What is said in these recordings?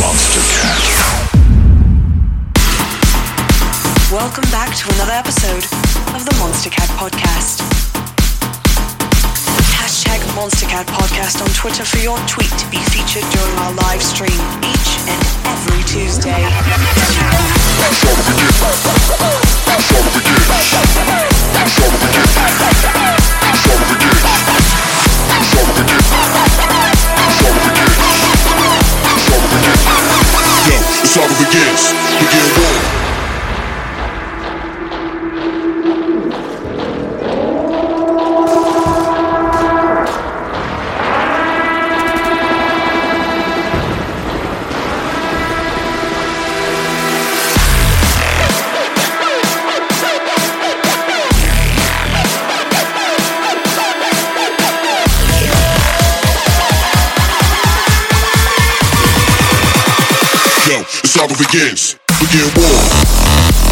Monster Cat. Welcome back to another episode of the Monstercat Podcast. Hashtag Monstercat Podcast on Twitter for your tweet to be featured during our live stream each and every Tuesday struggle begins. Yo, the struggle begins. Begin war. saga begins. Begin war.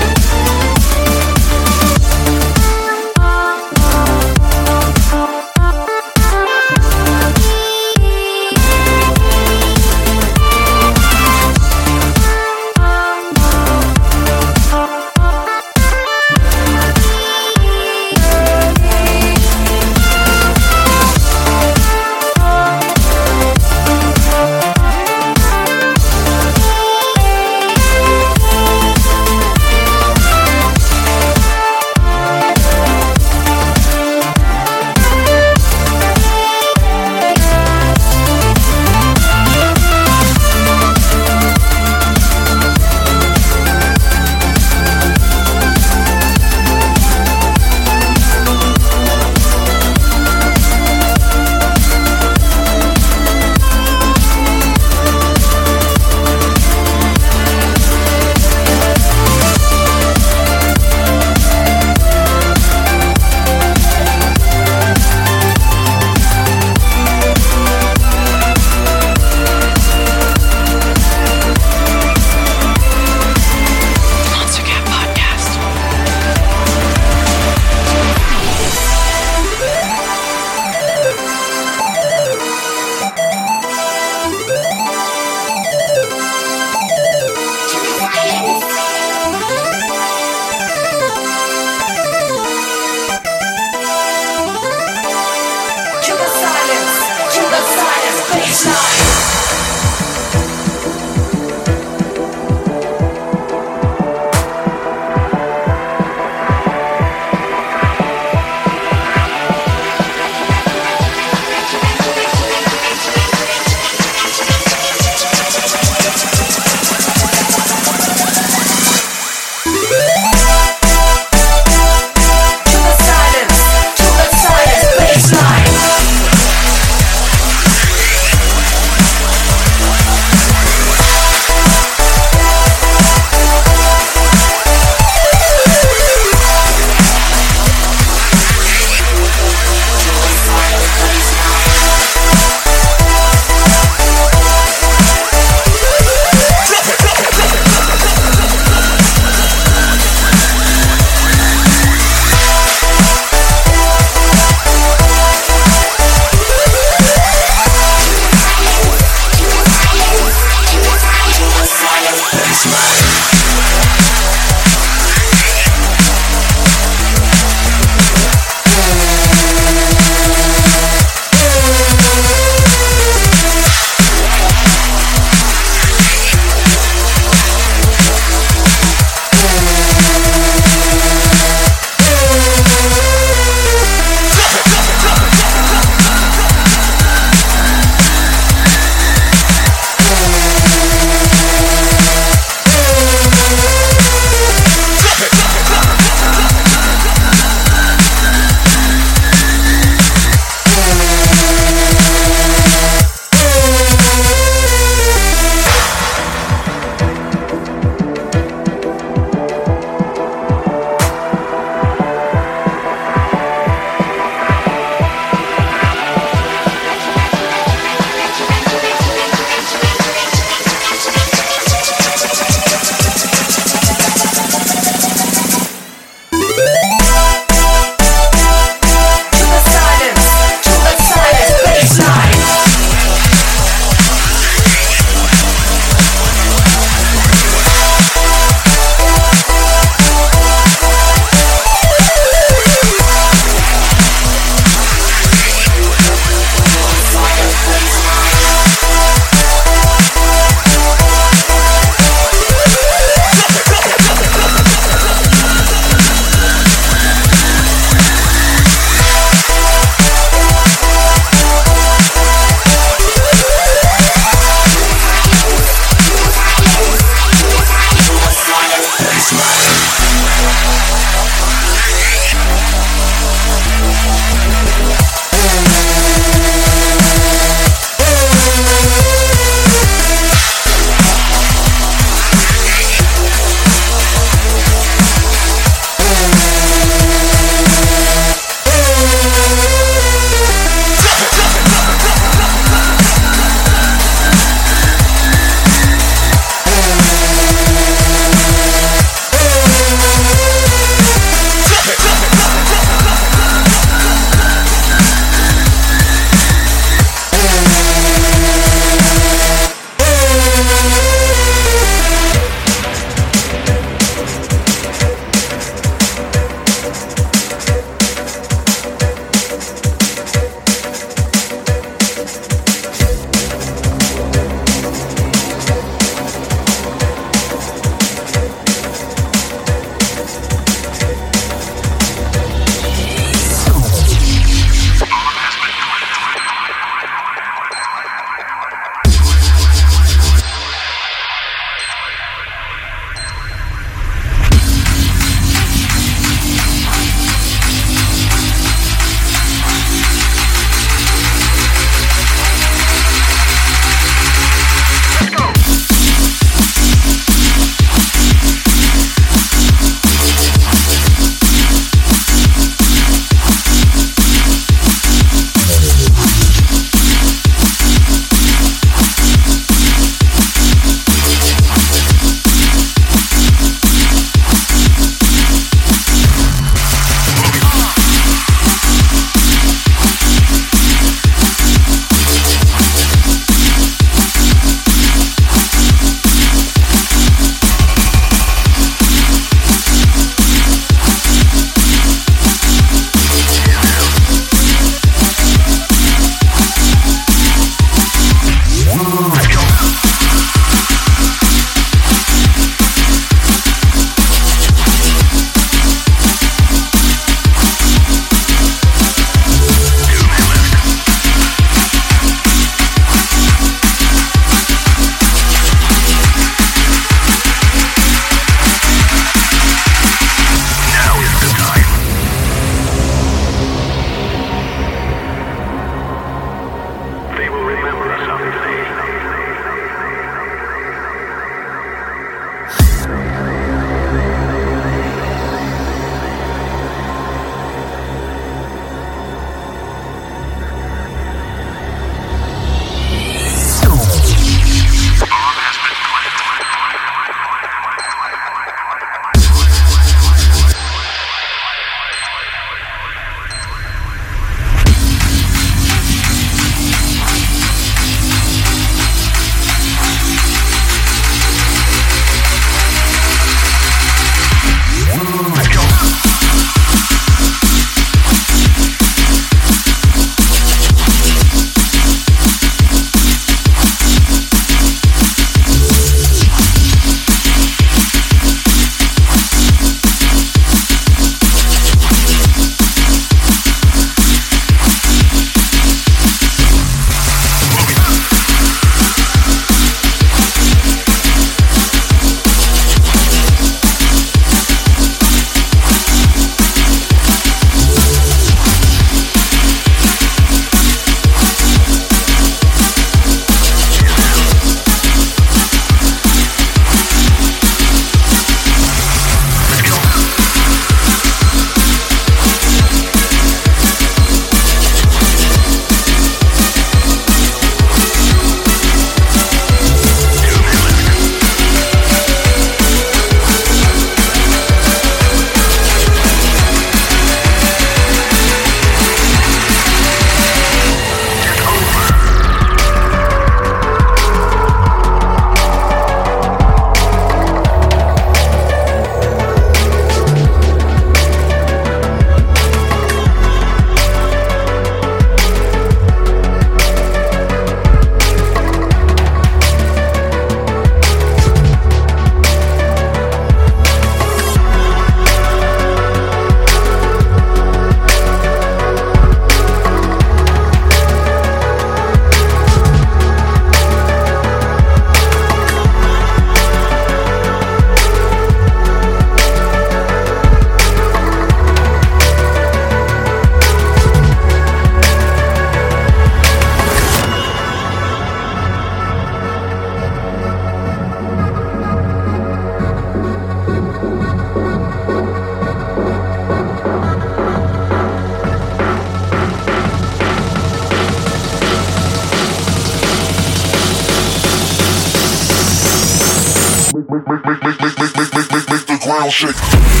I'll shake.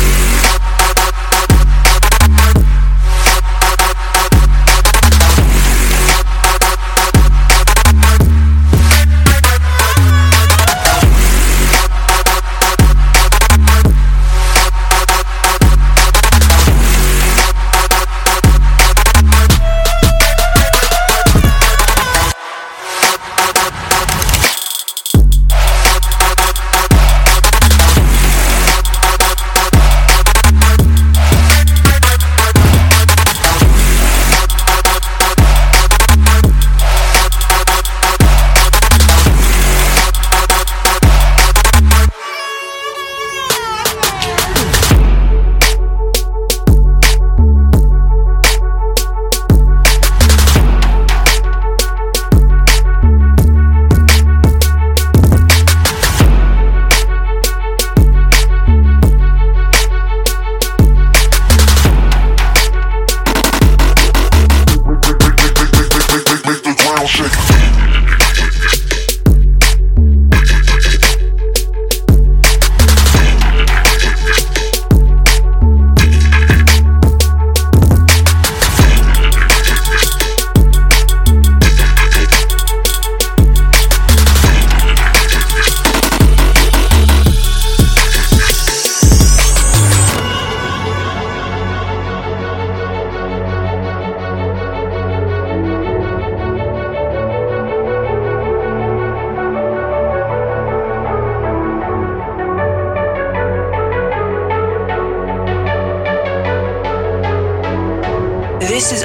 Answers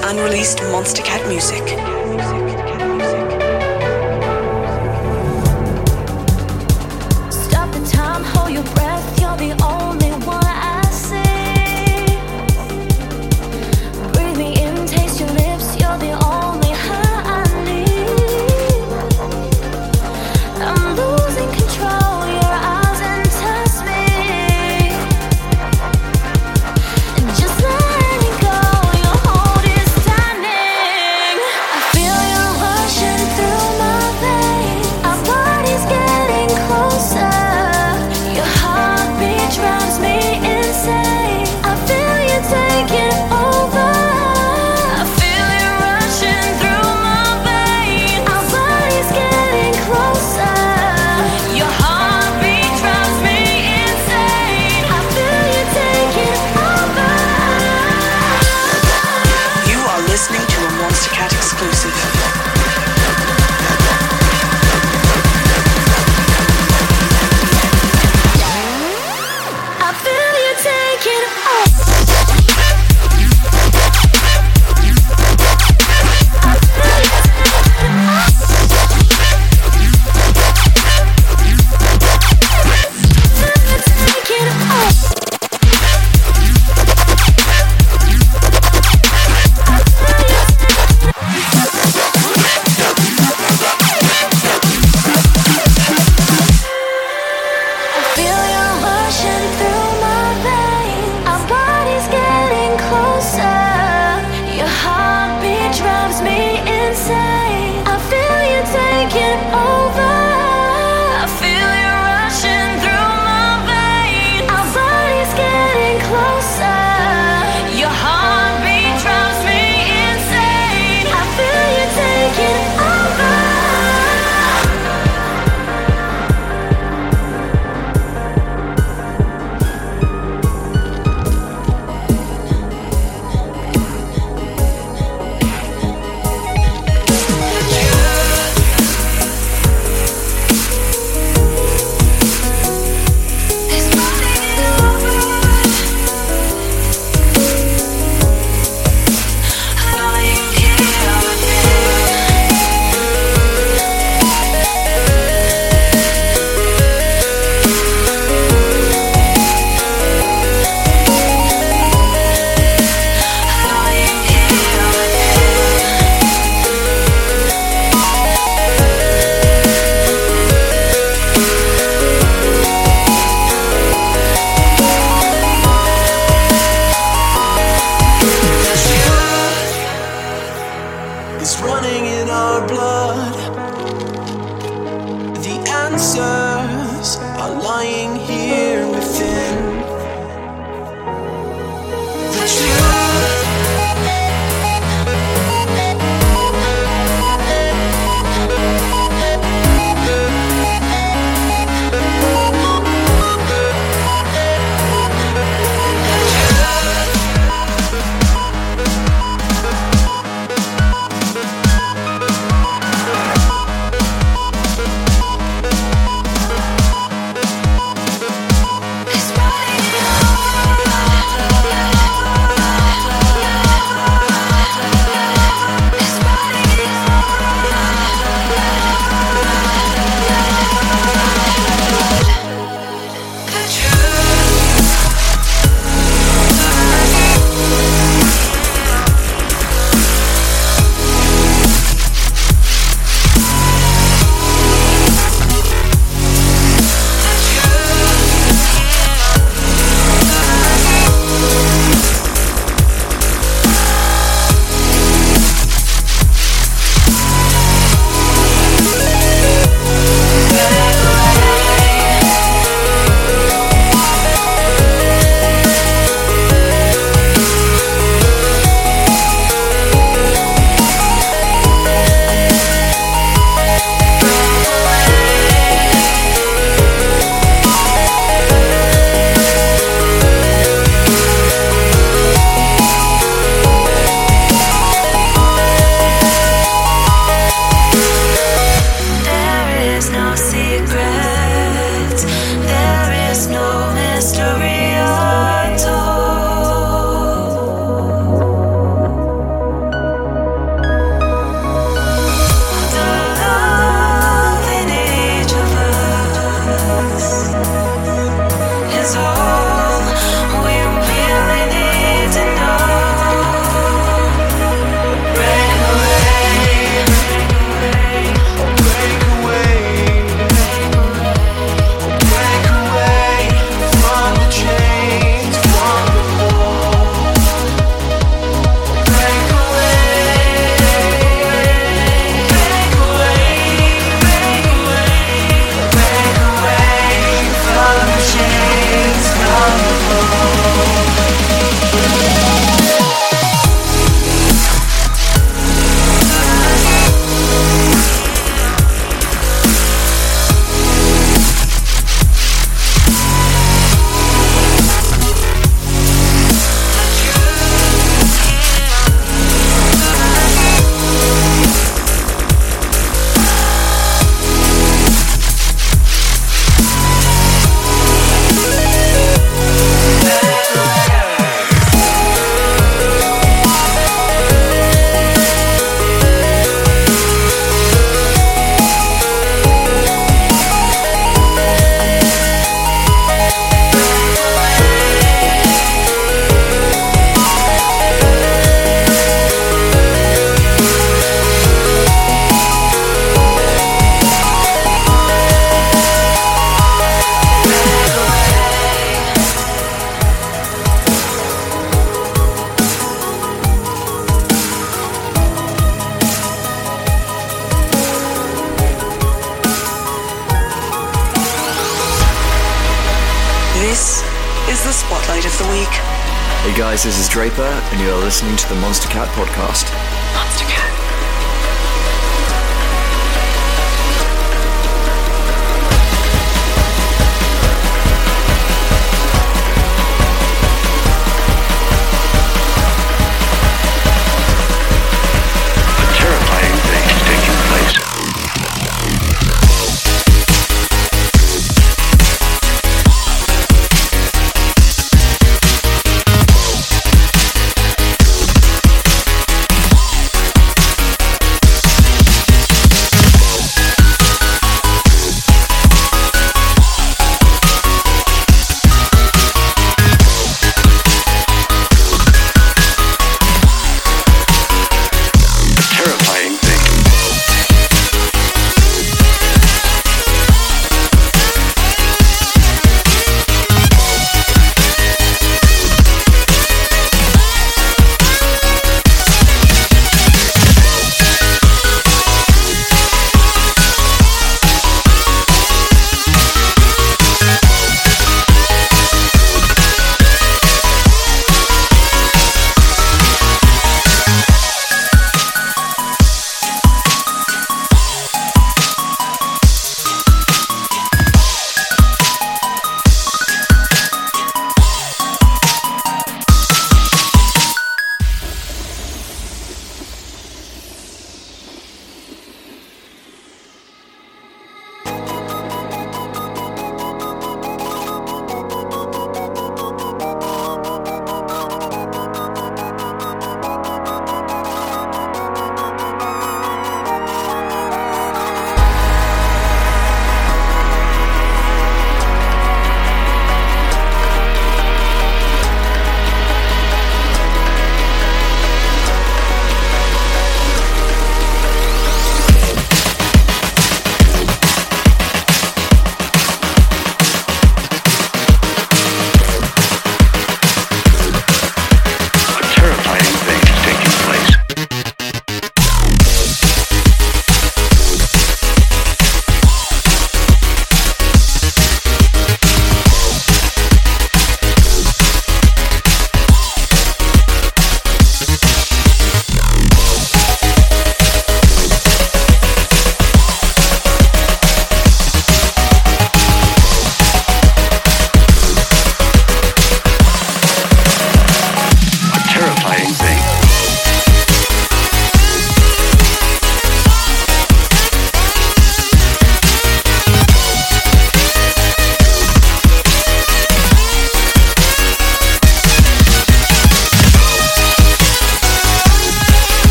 are lying here within.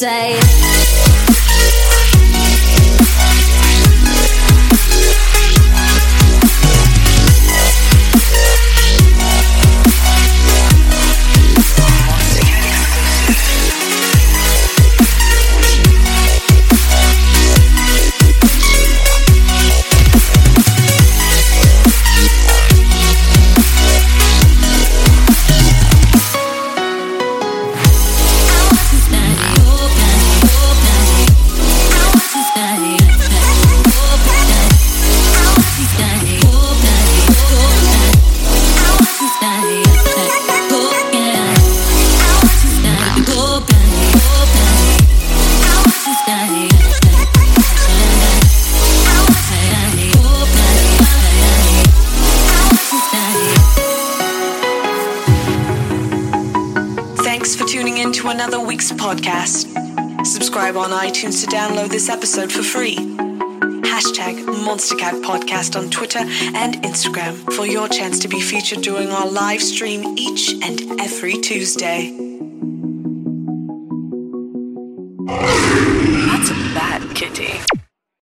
In this episode for free. Hashtag MonsterCat Podcast on Twitter and Instagram for your chance to be featured during our live stream each and every Tuesday.